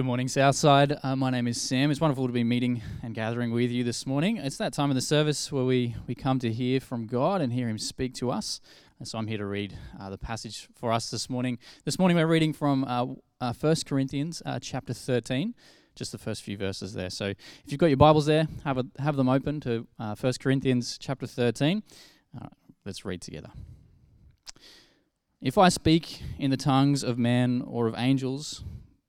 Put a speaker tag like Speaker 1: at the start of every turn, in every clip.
Speaker 1: Good morning, Southside. Uh, my name is Sam. It's wonderful to be meeting and gathering with you this morning. It's that time of the service where we, we come to hear from God and hear Him speak to us. And so I'm here to read uh, the passage for us this morning. This morning we're reading from uh, uh, 1 Corinthians uh, chapter 13, just the first few verses there. So if you've got your Bibles there, have, a, have them open to uh, 1 Corinthians chapter 13. Uh, let's read together. If I speak in the tongues of men or of angels,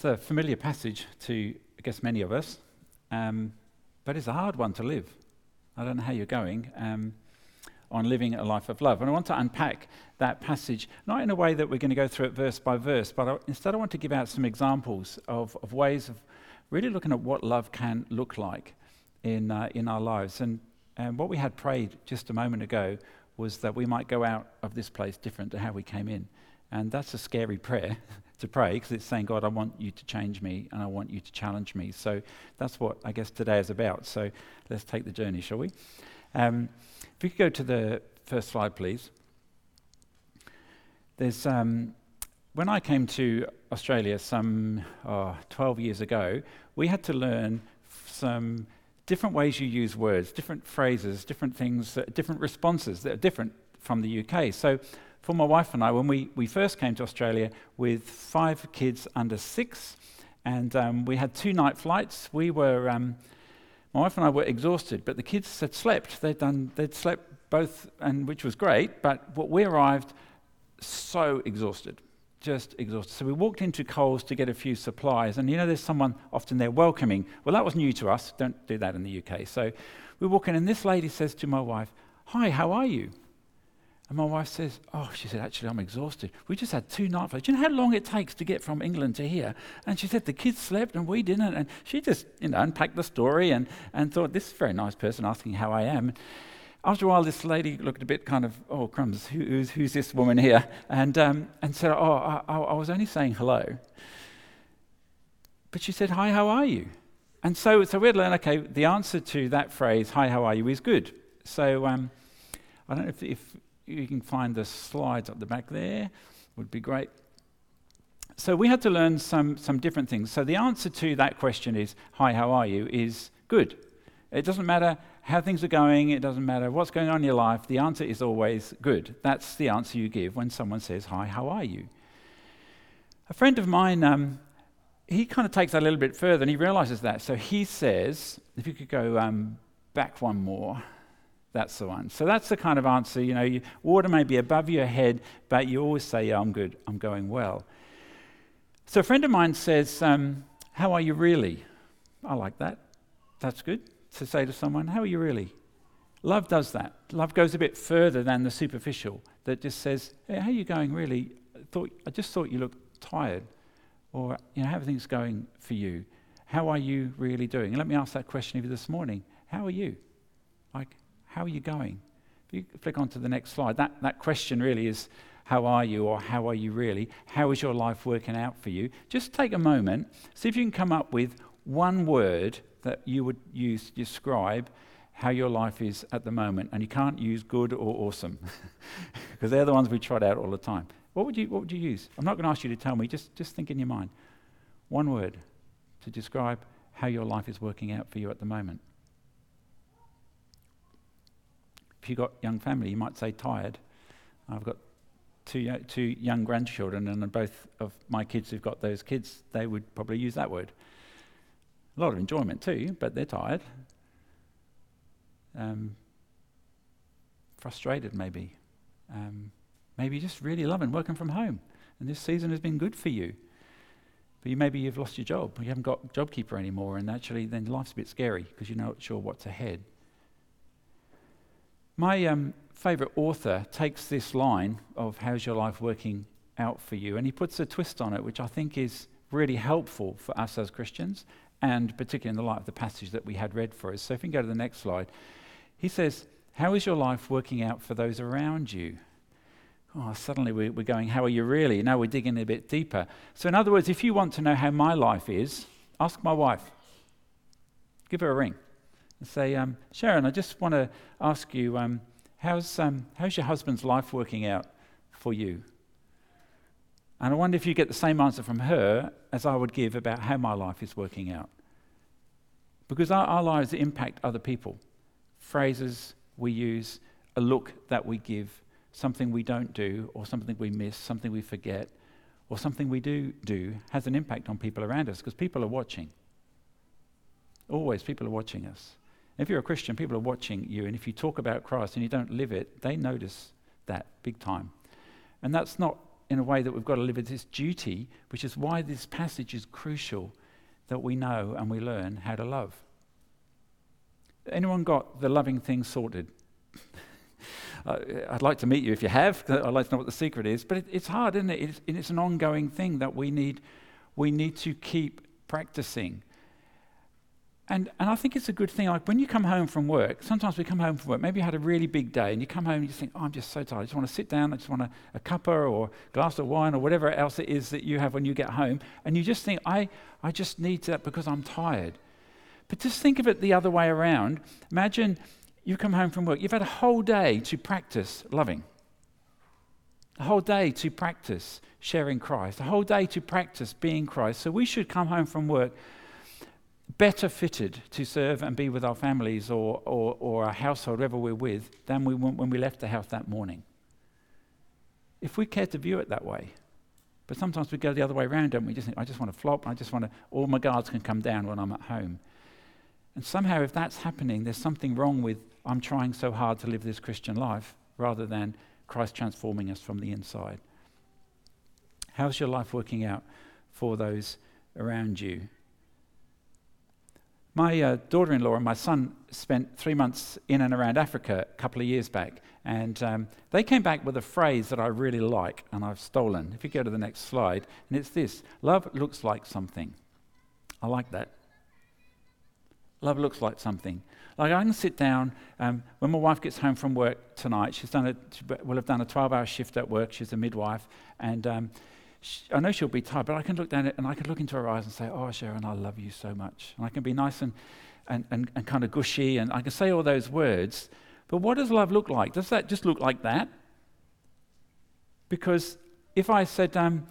Speaker 2: It's a familiar passage to, I guess, many of us, um, but it's a hard one to live. I don't know how you're going um, on living a life of love. And I want to unpack that passage, not in a way that we're going to go through it verse by verse, but I, instead I want to give out some examples of, of ways of really looking at what love can look like in, uh, in our lives. And, and what we had prayed just a moment ago was that we might go out of this place different to how we came in. And that's a scary prayer to pray because it's saying, God, I want you to change me and I want you to challenge me. So that's what I guess today is about. So let's take the journey, shall we? Um, if you could go to the first slide, please. There's, um, when I came to Australia some oh, 12 years ago, we had to learn some different ways you use words, different phrases, different things, uh, different responses that are different from the UK. So for my wife and I, when we, we first came to Australia with five kids under six, and um, we had two night flights, we were, um, my wife and I were exhausted, but the kids had slept. They'd, done, they'd slept both, and which was great, but what we arrived so exhausted, just exhausted. So we walked into Coles to get a few supplies, and you know, there's someone often there welcoming. Well, that was new to us. Don't do that in the UK. So we walk in, and this lady says to my wife, Hi, how are you? And my wife says, Oh, she said, actually, I'm exhausted. We just had two night flights. Do you know how long it takes to get from England to here? And she said, The kids slept and we didn't. And she just, you know, unpacked the story and, and thought, This is a very nice person asking how I am. After a while, this lady looked a bit kind of, Oh, crumbs, Who, who's, who's this woman here? And, um, and said, Oh, I, I was only saying hello. But she said, Hi, how are you? And so, so we had learned, okay, the answer to that phrase, Hi, how are you, is good. So um, I don't know if, if you can find the slides up the back there, would be great. So we had to learn some, some different things. So the answer to that question is, Hi, how are you? is good. It doesn't matter how things are going, it doesn't matter what's going on in your life, the answer is always good. That's the answer you give when someone says, Hi, how are you? A friend of mine, um, he kind of takes that a little bit further and he realizes that. So he says, if you could go um, back one more. That's the one. So that's the kind of answer. You know, you, water may be above your head, but you always say, "Yeah, I'm good. I'm going well." So a friend of mine says, um, "How are you really?" I like that. That's good to say to someone, "How are you really?" Love does that. Love goes a bit further than the superficial. That just says, "Hey, how are you going really?" I, thought, I just thought you looked tired, or you know, how are things going for you? How are you really doing? And let me ask that question of you this morning. How are you? Like, how are you going? If you flick on to the next slide, that, that question really is how are you or how are you really? How is your life working out for you? Just take a moment, see if you can come up with one word that you would use to describe how your life is at the moment. And you can't use good or awesome because they're the ones we trot out all the time. What would you, what would you use? I'm not going to ask you to tell me, just, just think in your mind. One word to describe how your life is working out for you at the moment. If you've got young family, you might say tired. I've got two, two young grandchildren, and both of my kids who've got those kids, they would probably use that word. A lot of enjoyment too, but they're tired. Um, frustrated, maybe. Um, maybe just really loving working from home, and this season has been good for you. But you, maybe you've lost your job, you haven't got JobKeeper anymore, and actually then life's a bit scary because you're not sure what's ahead. My um, favourite author takes this line of how's your life working out for you, and he puts a twist on it, which I think is really helpful for us as Christians, and particularly in the light of the passage that we had read for us. So if we can go to the next slide, he says, How is your life working out for those around you? Oh, suddenly we're going, How are you really? Now we're digging a bit deeper. So, in other words, if you want to know how my life is, ask my wife. Give her a ring and say, um, Sharon, I just want to ask you, um, how's, um, how's your husband's life working out for you? And I wonder if you get the same answer from her as I would give about how my life is working out. Because our, our lives impact other people. Phrases we use, a look that we give, something we don't do, or something we miss, something we forget, or something we do do has an impact on people around us because people are watching. Always, people are watching us. If you're a Christian, people are watching you, and if you talk about Christ and you don't live it, they notice that big time. And that's not in a way that we've got to live as this duty, which is why this passage is crucial that we know and we learn how to love. Anyone got the loving thing sorted? I'd like to meet you if you have. I'd like to know what the secret is. But it, it's hard, isn't it? It's, it's an ongoing thing that we need, we need to keep practicing. And, and I think it's a good thing. Like when you come home from work, sometimes we come home from work, maybe you had a really big day, and you come home and you think, oh, I'm just so tired. I just want to sit down. I just want a, a cuppa or a glass of wine or whatever else it is that you have when you get home. And you just think, I, I just need that because I'm tired. But just think of it the other way around. Imagine you come home from work, you've had a whole day to practice loving, a whole day to practice sharing Christ, a whole day to practice being Christ. So we should come home from work better fitted to serve and be with our families or, or, or our household, whoever we're with, than we were when we left the house that morning. If we care to view it that way. But sometimes we go the other way around, don't we? Just think, I just want to flop, I just want to, all my guards can come down when I'm at home. And somehow, if that's happening, there's something wrong with I'm trying so hard to live this Christian life rather than Christ transforming us from the inside. How's your life working out for those around you? My uh, daughter in law and my son spent three months in and around Africa a couple of years back, and um, they came back with a phrase that I really like and I've stolen. If you go to the next slide, and it's this love looks like something. I like that. Love looks like something. Like I can sit down um, when my wife gets home from work tonight. She's done a, she will have done a 12-hour shift at work. She's a midwife, and um, she, I know she'll be tired, but I can look down at, and I can look into her eyes and say, "Oh, Sharon, I love you so much." And I can be nice and, and, and, and kind of gushy, and I can say all those words. But what does love look like? Does that just look like that? Because if I said, um,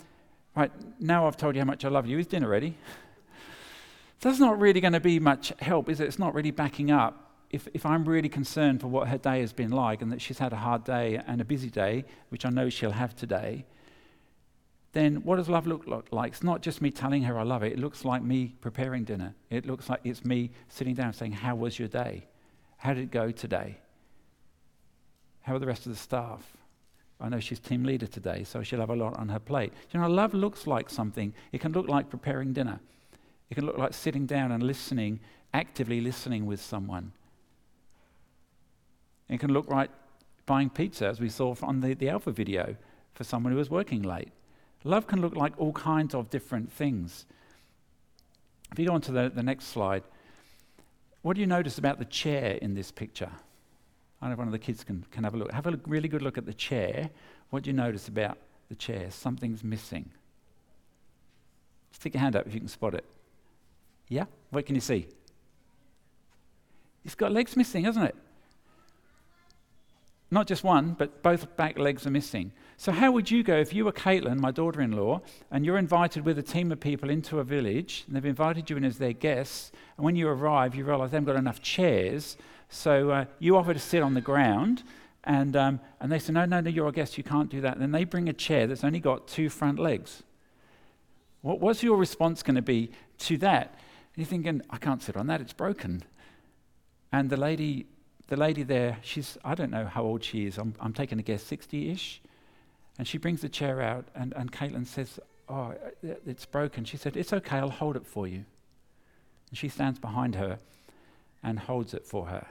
Speaker 2: "Right now, I've told you how much I love you," is dinner ready? That's not really going to be much help, is it? It's not really backing up. If, if I'm really concerned for what her day has been like and that she's had a hard day and a busy day, which I know she'll have today, then what does love look like? It's not just me telling her I love it. It looks like me preparing dinner. It looks like it's me sitting down saying, How was your day? How did it go today? How are the rest of the staff? I know she's team leader today, so she'll have a lot on her plate. You know, love looks like something. It can look like preparing dinner. It can look like sitting down and listening, actively listening with someone. It can look like buying pizza, as we saw on the, the Alpha video, for someone who was working late. Love can look like all kinds of different things. If you go on to the, the next slide, what do you notice about the chair in this picture? I don't know if one of the kids can, can have a look. Have a look, really good look at the chair. What do you notice about the chair? Something's missing. Stick your hand up if you can spot it. Yeah? What can you see? It's got legs missing, hasn't it? Not just one, but both back legs are missing. So, how would you go if you were Caitlin, my daughter in law, and you're invited with a team of people into a village, and they've invited you in as their guests, and when you arrive, you realize they haven't got enough chairs, so uh, you offer to sit on the ground, and, um, and they say, No, no, no, you're a guest, you can't do that. And then they bring a chair that's only got two front legs. What, what's your response going to be to that? And you're thinking, I can't sit on that, it's broken. And the lady, the lady there, she's, I don't know how old she is, I'm, I'm taking a guess, 60 ish. And she brings the chair out, and, and Caitlin says, Oh, uh, it's broken. She said, It's okay, I'll hold it for you. And she stands behind her and holds it for her.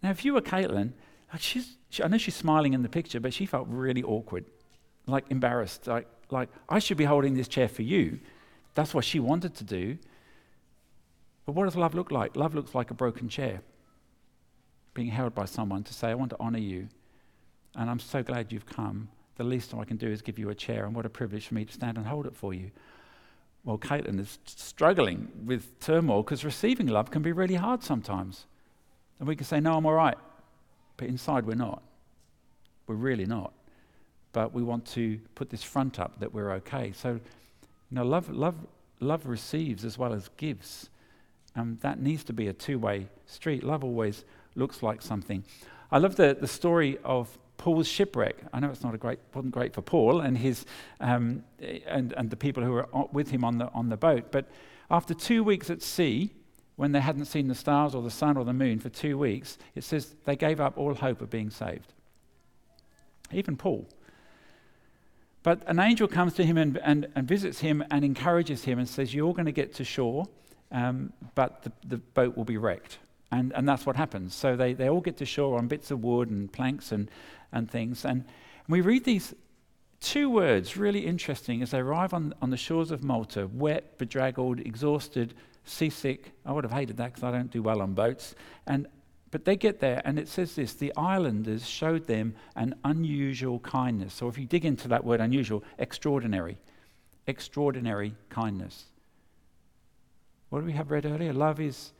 Speaker 2: Now, if you were Caitlin, like she's, she, I know she's smiling in the picture, but she felt really awkward, like embarrassed. Like, like, I should be holding this chair for you. That's what she wanted to do. But what does love look like? Love looks like a broken chair being held by someone to say, I want to honor you, and I'm so glad you've come. The least I can do is give you a chair, and what a privilege for me to stand and hold it for you. Well, Caitlin is struggling with turmoil because receiving love can be really hard sometimes. And we can say, No, I'm all right. But inside, we're not. We're really not. But we want to put this front up that we're okay. So, you know, love, love, love receives as well as gives. And that needs to be a two way street. Love always looks like something. I love the, the story of Paul's shipwreck. I know it's not a great, wasn't great for Paul and, his, um, and, and the people who were with him on the, on the boat, but after two weeks at sea, when they hadn't seen the stars or the sun or the moon for two weeks, it says they gave up all hope of being saved. Even Paul. But an angel comes to him and, and, and visits him and encourages him and says, You're going to get to shore, um, but the, the boat will be wrecked. And, and that's what happens. So they, they all get to shore on bits of wood and planks and, and things. And we read these two words really interesting as they arrive on, on the shores of Malta wet, bedraggled, exhausted, seasick. I would have hated that because I don't do well on boats. And, but they get there, and it says this the islanders showed them an unusual kindness. So if you dig into that word unusual, extraordinary. Extraordinary kindness. What did we have read earlier? Love is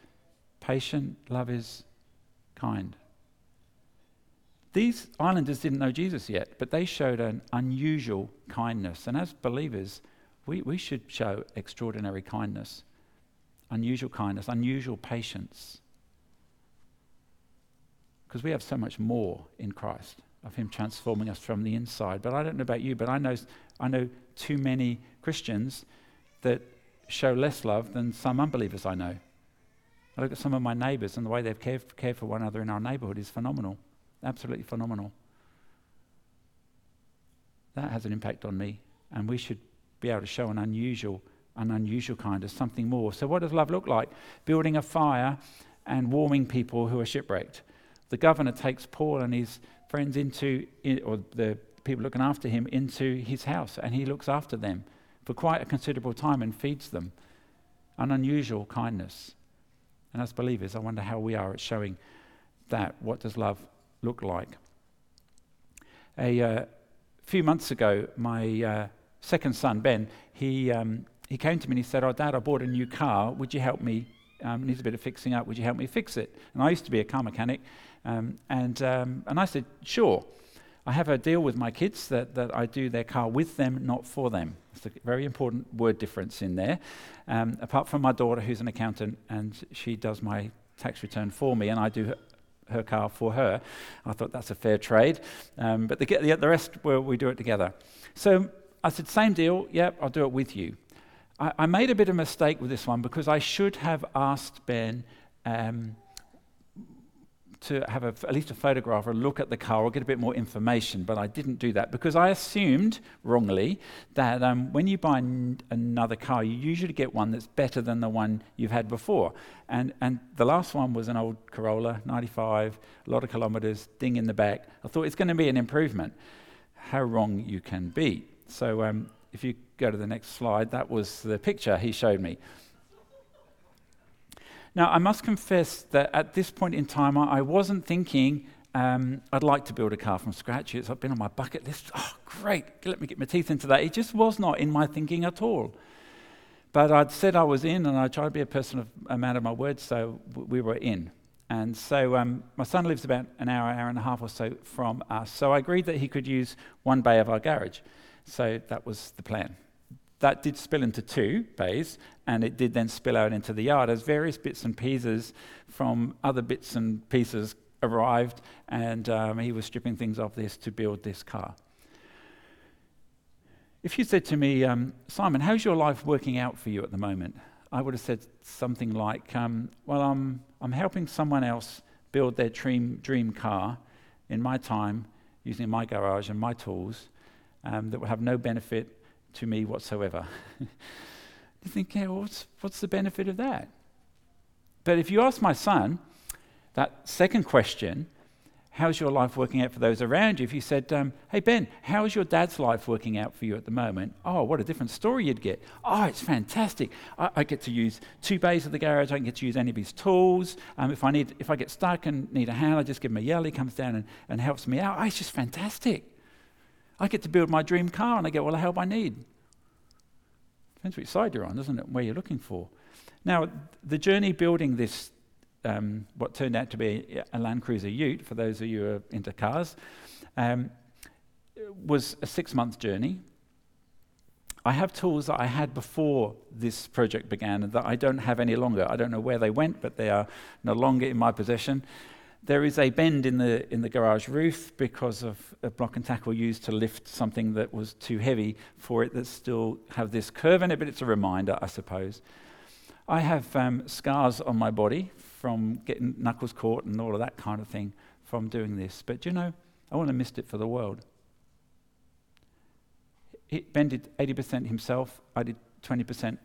Speaker 2: patient, love is kind. These islanders didn't know Jesus yet, but they showed an unusual kindness. And as believers, we, we should show extraordinary kindness, unusual kindness, unusual patience. Because we have so much more in Christ of Him transforming us from the inside. But I don't know about you, but I know, I know too many Christians that show less love than some unbelievers I know. I look at some of my neighbours and the way they've cared, cared for one another in our neighbourhood is phenomenal. Absolutely phenomenal. That has an impact on me, and we should be able to show an unusual, an unusual kind of something more. So, what does love look like? Building a fire and warming people who are shipwrecked. The governor takes Paul and his friends into, or the people looking after him, into his house, and he looks after them for quite a considerable time and feeds them. An unusual kindness. And as believers, I wonder how we are at showing that. What does love look like? A uh, few months ago, my uh, second son, Ben, he, um, he came to me and he said, Oh, Dad, I bought a new car. Would you help me? Um, needs a bit of fixing up. Would you help me fix it? And I used to be a car mechanic. Um, and, um, and I said, Sure. I have a deal with my kids that, that I do their car with them, not for them. It's a very important word difference in there. Um, apart from my daughter, who's an accountant, and she does my tax return for me, and I do her, her car for her. I thought that's a fair trade. Um, but the, the, the rest, well, we do it together. So I said, same deal, yep, I'll do it with you. I, I made a bit of a mistake with this one because I should have asked Ben. Um, to have a, at least a photograph or a look at the car or get a bit more information, but I didn't do that because I assumed wrongly that um, when you buy n- another car, you usually get one that's better than the one you've had before. And, and the last one was an old Corolla, 95, a lot of kilometers, ding in the back. I thought it's going to be an improvement. How wrong you can be. So um, if you go to the next slide, that was the picture he showed me. Now, I must confess that at this point in time, I wasn't thinking um, I'd like to build a car from scratch. It's been on my bucket list. Oh, great. Let me get my teeth into that. It just was not in my thinking at all. But I'd said I was in, and I tried to be a person of a man of my word, so we were in. And so um, my son lives about an hour, hour and a half or so from us. So I agreed that he could use one bay of our garage. So that was the plan. That did spill into two bays, and it did then spill out into the yard as various bits and pieces from other bits and pieces arrived, and um, he was stripping things off this to build this car. If you said to me, um, Simon, how's your life working out for you at the moment? I would have said something like, um, Well, I'm, I'm helping someone else build their dream, dream car in my time using my garage and my tools um, that will have no benefit to me whatsoever. you think, yeah, what's, what's the benefit of that? But if you ask my son that second question, how's your life working out for those around you? If you said, um, hey, Ben, how's your dad's life working out for you at the moment? Oh, what a different story you'd get. Oh, it's fantastic. I, I get to use two bays of the garage. I can get to use any of his tools. Um, if, I need, if I get stuck and need a hand, I just give him a yell. He comes down and, and helps me out. Oh, it's just fantastic. I get to build my dream car and I get all the help I need. Depends which side you're on, doesn't it? Where you're looking for. Now, the journey building this um, what turned out to be a Land Cruiser Ute, for those of you who are into cars, um, was a six month journey. I have tools that I had before this project began and that I don't have any longer. I don't know where they went, but they are no longer in my possession. There is a bend in the, in the garage roof because of a block and tackle used to lift something that was too heavy for it that still have this curve in it, but it's a reminder, I suppose. I have um, scars on my body from getting knuckles caught and all of that kind of thing from doing this. But you know, I wouldn't have missed it for the world. ben did 80% himself, I did 20%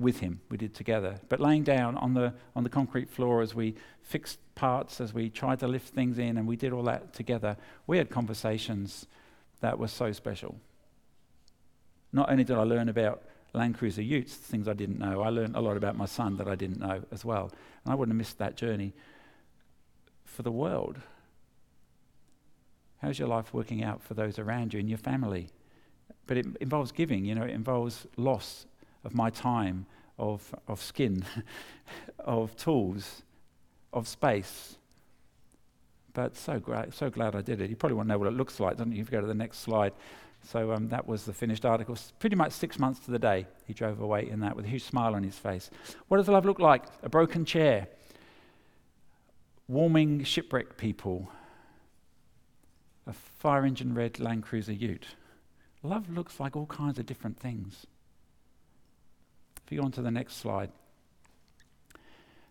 Speaker 2: with him. We did together. But laying down on the, on the concrete floor as we fixed parts, as we tried to lift things in, and we did all that together, we had conversations that were so special. Not only did I learn about Land Cruiser utes, things I didn't know. I learned a lot about my son that I didn't know as well. And I wouldn't have missed that journey for the world. How's your life working out for those around you and your family? But it involves giving, you know, it involves loss of my time, of, of skin, of tools, of space. But so great, so glad I did it. You probably want to know what it looks like, don't you? If you go to the next slide. So um, that was the finished article. Pretty much six months to the day, he drove away in that with a huge smile on his face. What does love look like? A broken chair, warming shipwrecked people, a fire engine red Land Cruiser ute. Love looks like all kinds of different things. If you go on to the next slide,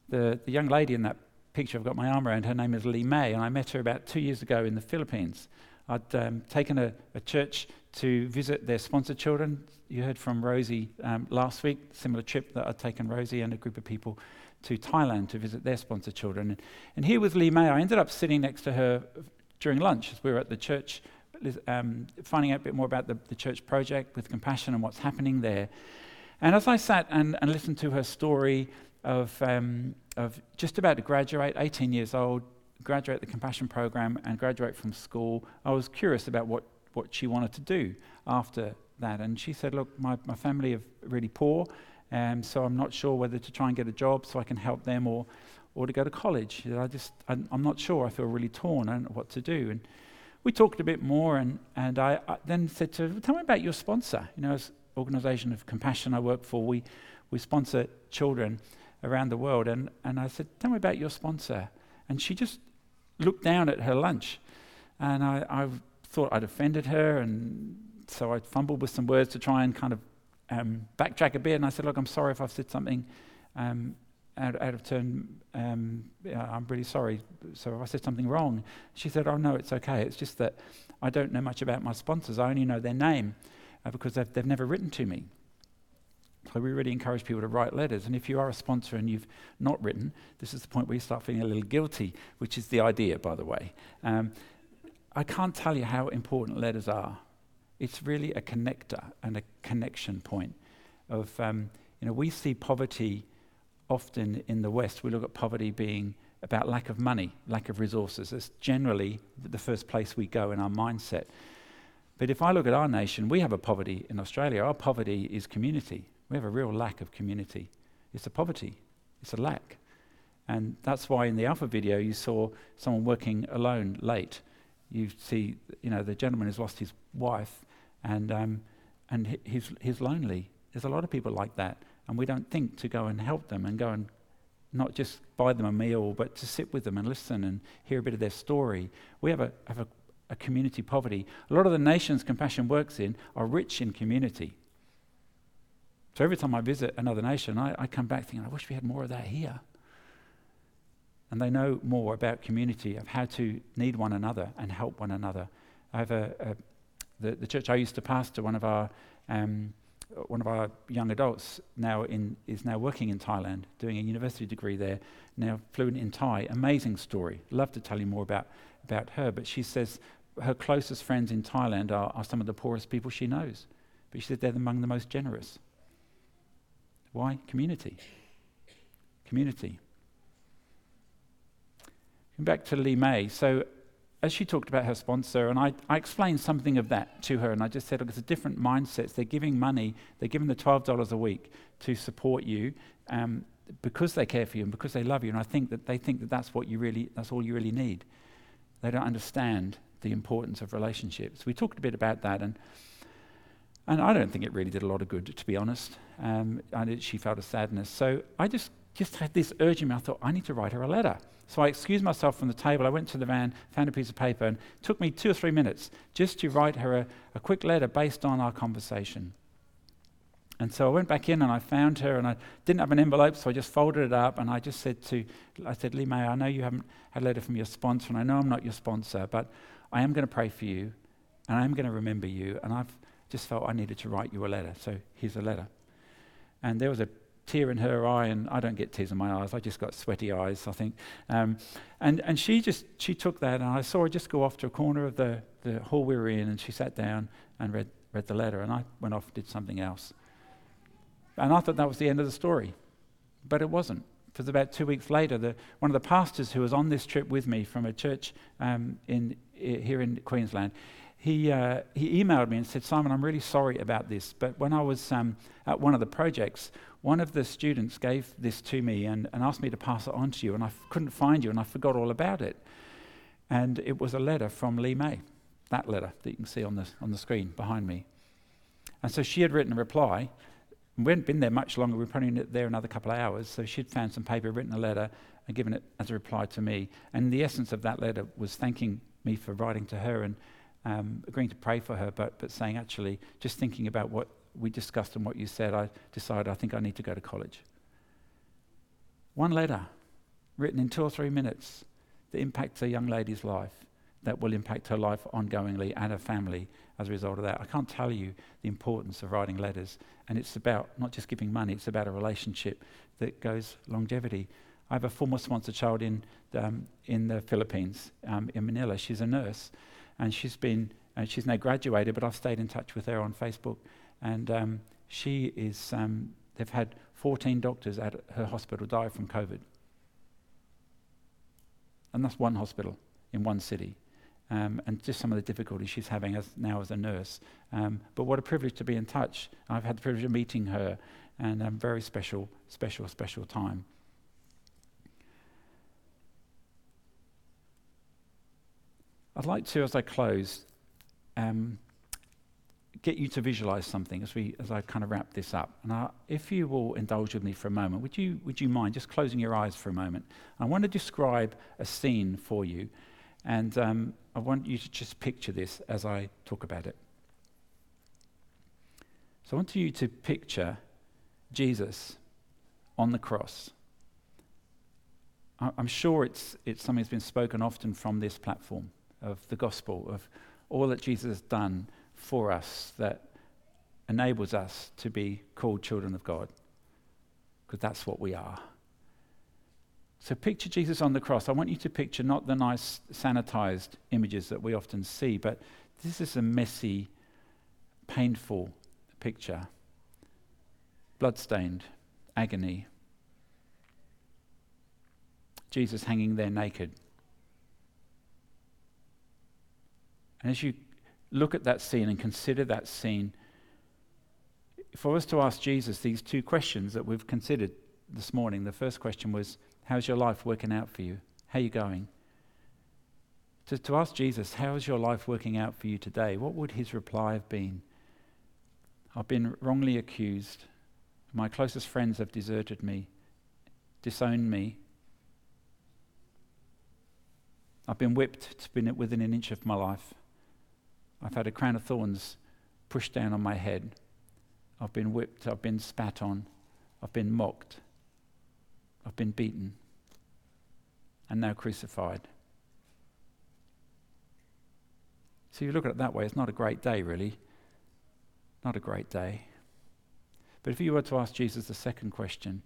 Speaker 2: the, the young lady in that picture I've got my arm around, her name is Lee May, and I met her about two years ago in the Philippines. I'd um, taken a, a, church to visit their sponsored children. You heard from Rosie um, last week, similar trip that I'd taken Rosie and a group of people to Thailand to visit their sponsored children. And, and here with Lee May, I ended up sitting next to her during lunch as we were at the church, um, finding out a bit more about the, the church project with compassion and what's happening there. And as I sat and, and listened to her story of, um, of just about to graduate, 18 years old, graduate the compassion program and graduate from school, I was curious about what, what she wanted to do after that. And she said, Look, my, my family are really poor, and so I'm not sure whether to try and get a job so I can help them or, or to go to college. I just, I'm, I'm not sure. I feel really torn. I don't know what to do. And we talked a bit more, and, and I, I then said to her, Tell me about your sponsor. You know, organization of compassion I work for, we, we sponsor children around the world. And, and I said, Tell me about your sponsor. And she just looked down at her lunch. And I, I thought I'd offended her, and so I fumbled with some words to try and kind of um, backtrack a bit. And I said, Look, I'm sorry if I've said something um, out, out, of turn. Um, I'm really sorry. So if I said something wrong, she said, Oh, no, it's okay. It's just that I don't know much about my sponsors. I only know their name uh, because they've, they've never written to me. So we really encourage people to write letters. And if you are a sponsor and you've not written, this is the point where you start feeling a little guilty, which is the idea, by the way. Um, I can't tell you how important letters are. It's really a connector and a connection point. Of um, you know, we see poverty often in the West. We look at poverty being about lack of money, lack of resources. That's generally the first place we go in our mindset. But if I look at our nation, we have a poverty in Australia. Our poverty is community. We have a real lack of community. It's a poverty, it's a lack. And that's why in the Alpha video you saw someone working alone late. You see, you know, the gentleman has lost his wife and, um, and he's, he's lonely. There's a lot of people like that. And we don't think to go and help them and go and not just buy them a meal, but to sit with them and listen and hear a bit of their story. We have a, have a, a community poverty. A lot of the nations compassion works in are rich in community. So every time I visit another nation, I, I come back thinking, I wish we had more of that here. And they know more about community, of how to need one another and help one another. I have a, a the, the church I used to pastor, one of our um, one of our young adults now in, is now working in Thailand, doing a university degree there, now fluent in Thai. Amazing story. Love to tell you more about, about her. But she says her closest friends in Thailand are, are some of the poorest people she knows. But she said they're among the most generous. Why? Community. Community. Back to Lee May. So as she talked about her sponsor, and I, I explained something of that to her, and I just said, look, it's a different mindset. They're giving money, they're giving the $12 a week to support you um, because they care for you and because they love you. And I think that they think that that's what you really, that's all you really need. They don't understand the importance of relationships. We talked a bit about that, and and I don't think it really did a lot of good, to be honest. Um, and she felt a sadness. So I just just had this urge in me. I thought I need to write her a letter. So I excused myself from the table. I went to the van, found a piece of paper, and it took me two or three minutes just to write her a, a quick letter based on our conversation. And so I went back in and I found her, and I didn't have an envelope, so I just folded it up and I just said to, I said, Lee May, I know you haven't had a letter from your sponsor, and I know I'm not your sponsor, but I am going to pray for you, and I am going to remember you, and I've just felt I needed to write you a letter. So here's a letter. And there was a tear in her eye, and I don't get tears in my eyes. I just got sweaty eyes, I think. Um, and and she just she took that, and I saw her just go off to a corner of the, the hall we were in, and she sat down and read read the letter, and I went off and did something else. And I thought that was the end of the story, but it wasn't. Because about two weeks later, the, one of the pastors who was on this trip with me from a church um, in, here in Queensland, he, uh, he emailed me and said, Simon, I'm really sorry about this, but when I was um, at one of the projects, one of the students gave this to me and, and asked me to pass it on to you, and I f- couldn't find you, and I forgot all about it. And it was a letter from Lee May, that letter that you can see on the, on the screen behind me. And so she had written a reply. We hadn't been there much longer, we were probably there another couple of hours, so she'd found some paper, written a letter, and given it as a reply to me. And the essence of that letter was thanking me for writing to her and um, agreeing to pray for her, but, but saying, actually, just thinking about what we discussed and what you said, I decided I think I need to go to college. One letter written in two or three minutes that impacts a young lady's life, that will impact her life ongoingly and her family as a result of that. I can't tell you the importance of writing letters. And it's about not just giving money, it's about a relationship that goes longevity. I have a former sponsor child in, um, in the Philippines, um, in Manila. She's a nurse, and she's been, uh, she's now graduated, but I've stayed in touch with her on Facebook. And um, she is, um, they've had 14 doctors at her hospital die from COVID. And that's one hospital in one city. Um, and just some of the difficulties she's having as now as a nurse. Um, but what a privilege to be in touch. I've had the privilege of meeting her, and a um, very special, special, special time. I'd like to, as I close, um, get you to visualize something as we as I kind of wrap this up. And I, if you will indulge with me for a moment, would you would you mind just closing your eyes for a moment? I want to describe a scene for you, and um, I want you to just picture this as I talk about it. So I want you to picture Jesus on the cross. I'm sure it's it's something that's been spoken often from this platform of the gospel of all that Jesus has done for us that enables us to be called children of God. Because that's what we are. So picture Jesus on the cross. I want you to picture not the nice sanitized images that we often see, but this is a messy, painful picture. Bloodstained, agony. Jesus hanging there naked. And as you look at that scene and consider that scene, for us to ask Jesus these two questions that we've considered this morning, the first question was, How's your life working out for you? How are you going? To, to ask Jesus, How is your life working out for you today? What would his reply have been? I've been wrongly accused. My closest friends have deserted me, disowned me. I've been whipped, it's been within an inch of my life. I've had a crown of thorns pushed down on my head. I've been whipped, I've been spat on, I've been mocked, I've been beaten, and now crucified. So you look at it that way, it's not a great day, really. Not a great day. But if you were to ask Jesus the second question,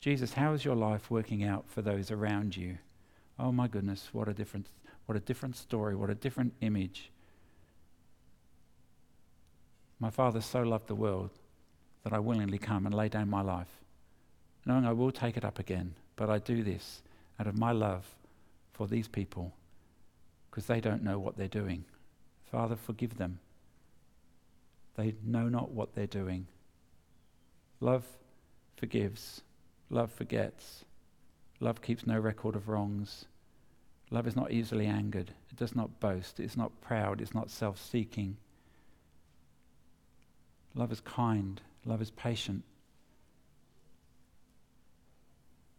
Speaker 2: Jesus, how is your life working out for those around you? Oh my goodness, what a different, what a different story, what a different image. My Father so loved the world that I willingly come and lay down my life, knowing I will take it up again. But I do this out of my love for these people because they don't know what they're doing. Father, forgive them. They know not what they're doing. Love forgives, love forgets, love keeps no record of wrongs. Love is not easily angered, it does not boast, it's not proud, it's not self seeking. Love is kind, love is patient.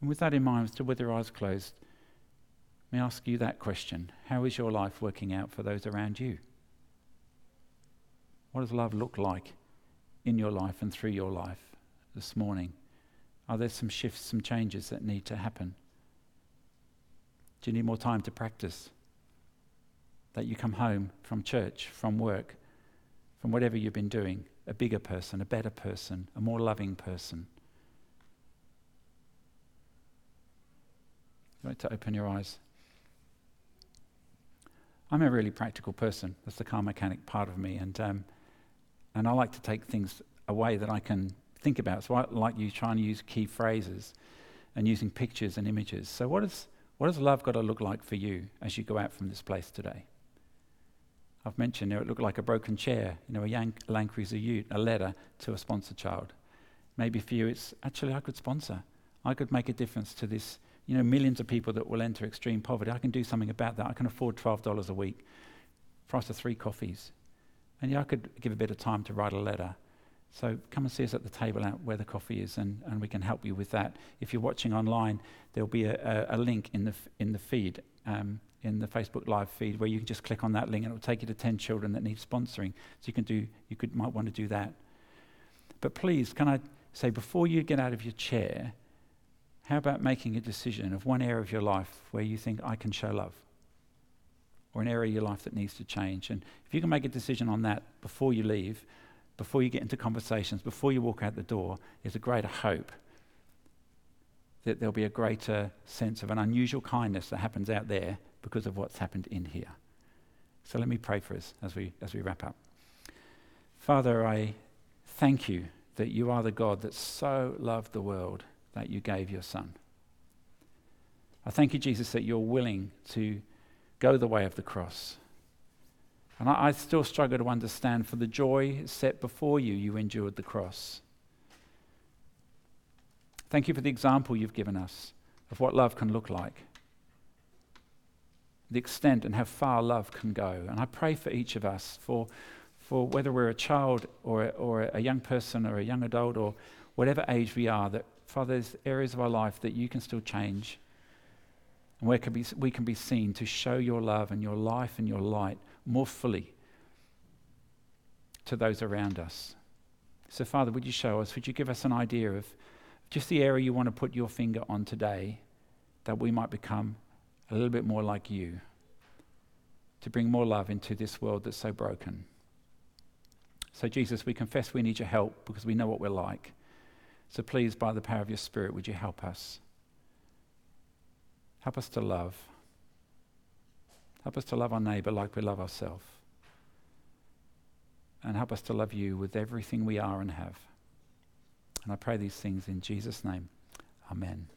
Speaker 2: And with that in mind, still with your eyes closed, may I ask you that question How is your life working out for those around you? What does love look like in your life and through your life this morning? Are there some shifts, some changes that need to happen? Do you need more time to practice? That you come home from church, from work, from whatever you've been doing, a bigger person, a better person, a more loving person. You want to open your eyes. I'm a really practical person. That's the car mechanic part of me, and um, and I like to take things away that I can think about. So I like you trying to use key phrases and using pictures and images. So what is what does love got to look like for you as you go out from this place today? I've mentioned you know, it looked like a broken chair, you know, a Yank, Land Cruiser Ute, a letter to a sponsor child. Maybe for you it's actually I could sponsor. I could make a difference to this, you know, millions of people that will enter extreme poverty. I can do something about that. I can afford $12 a week, price of three coffees. And yeah, I could give a bit of time to write a letter. So come and see us at the table out where the coffee is, and, and we can help you with that. If you're watching online, there'll be a, a, a link in the, f- in the feed, um, in the Facebook Live feed, where you can just click on that link and it will take you to 10 children that need sponsoring. So you can do, you could, might want to do that. But please, can I say, before you get out of your chair, how about making a decision of one area of your life where you think, I can show love? or an area of your life that needs to change. And if you can make a decision on that before you leave, before you get into conversations, before you walk out the door, there's a greater hope that there'll be a greater sense of an unusual kindness that happens out there because of what's happened in here. So let me pray for us as we, as we wrap up. Father, I thank you that you are the God that so loved the world that you gave your Son. I thank you, Jesus, that you're willing to go the way of the cross. And I, I, still struggle to understand for the joy set before you, you endured the cross. Thank you for the example you've given us of what love can look like, the extent and how far love can go. And I pray for each of us, for, for whether we're a child or, or a young person or a young adult or whatever age we are, that, Father, there's areas of our life that you can still change and where can be, we can be seen to show your love and your life and your light more fully to those around us. So, Father, would you show us, would you give us an idea of just the area you want to put your finger on today that we might become a little bit more like you, to bring more love into this world that's so broken? So, Jesus, we confess we need your help because we know what we're like. So, please, by the power of your Spirit, would you help us? Help us to love. Help us to love our neighbour like we love ourselves. And help us to love you with everything we are and have. And I pray these things in Jesus' name. Amen.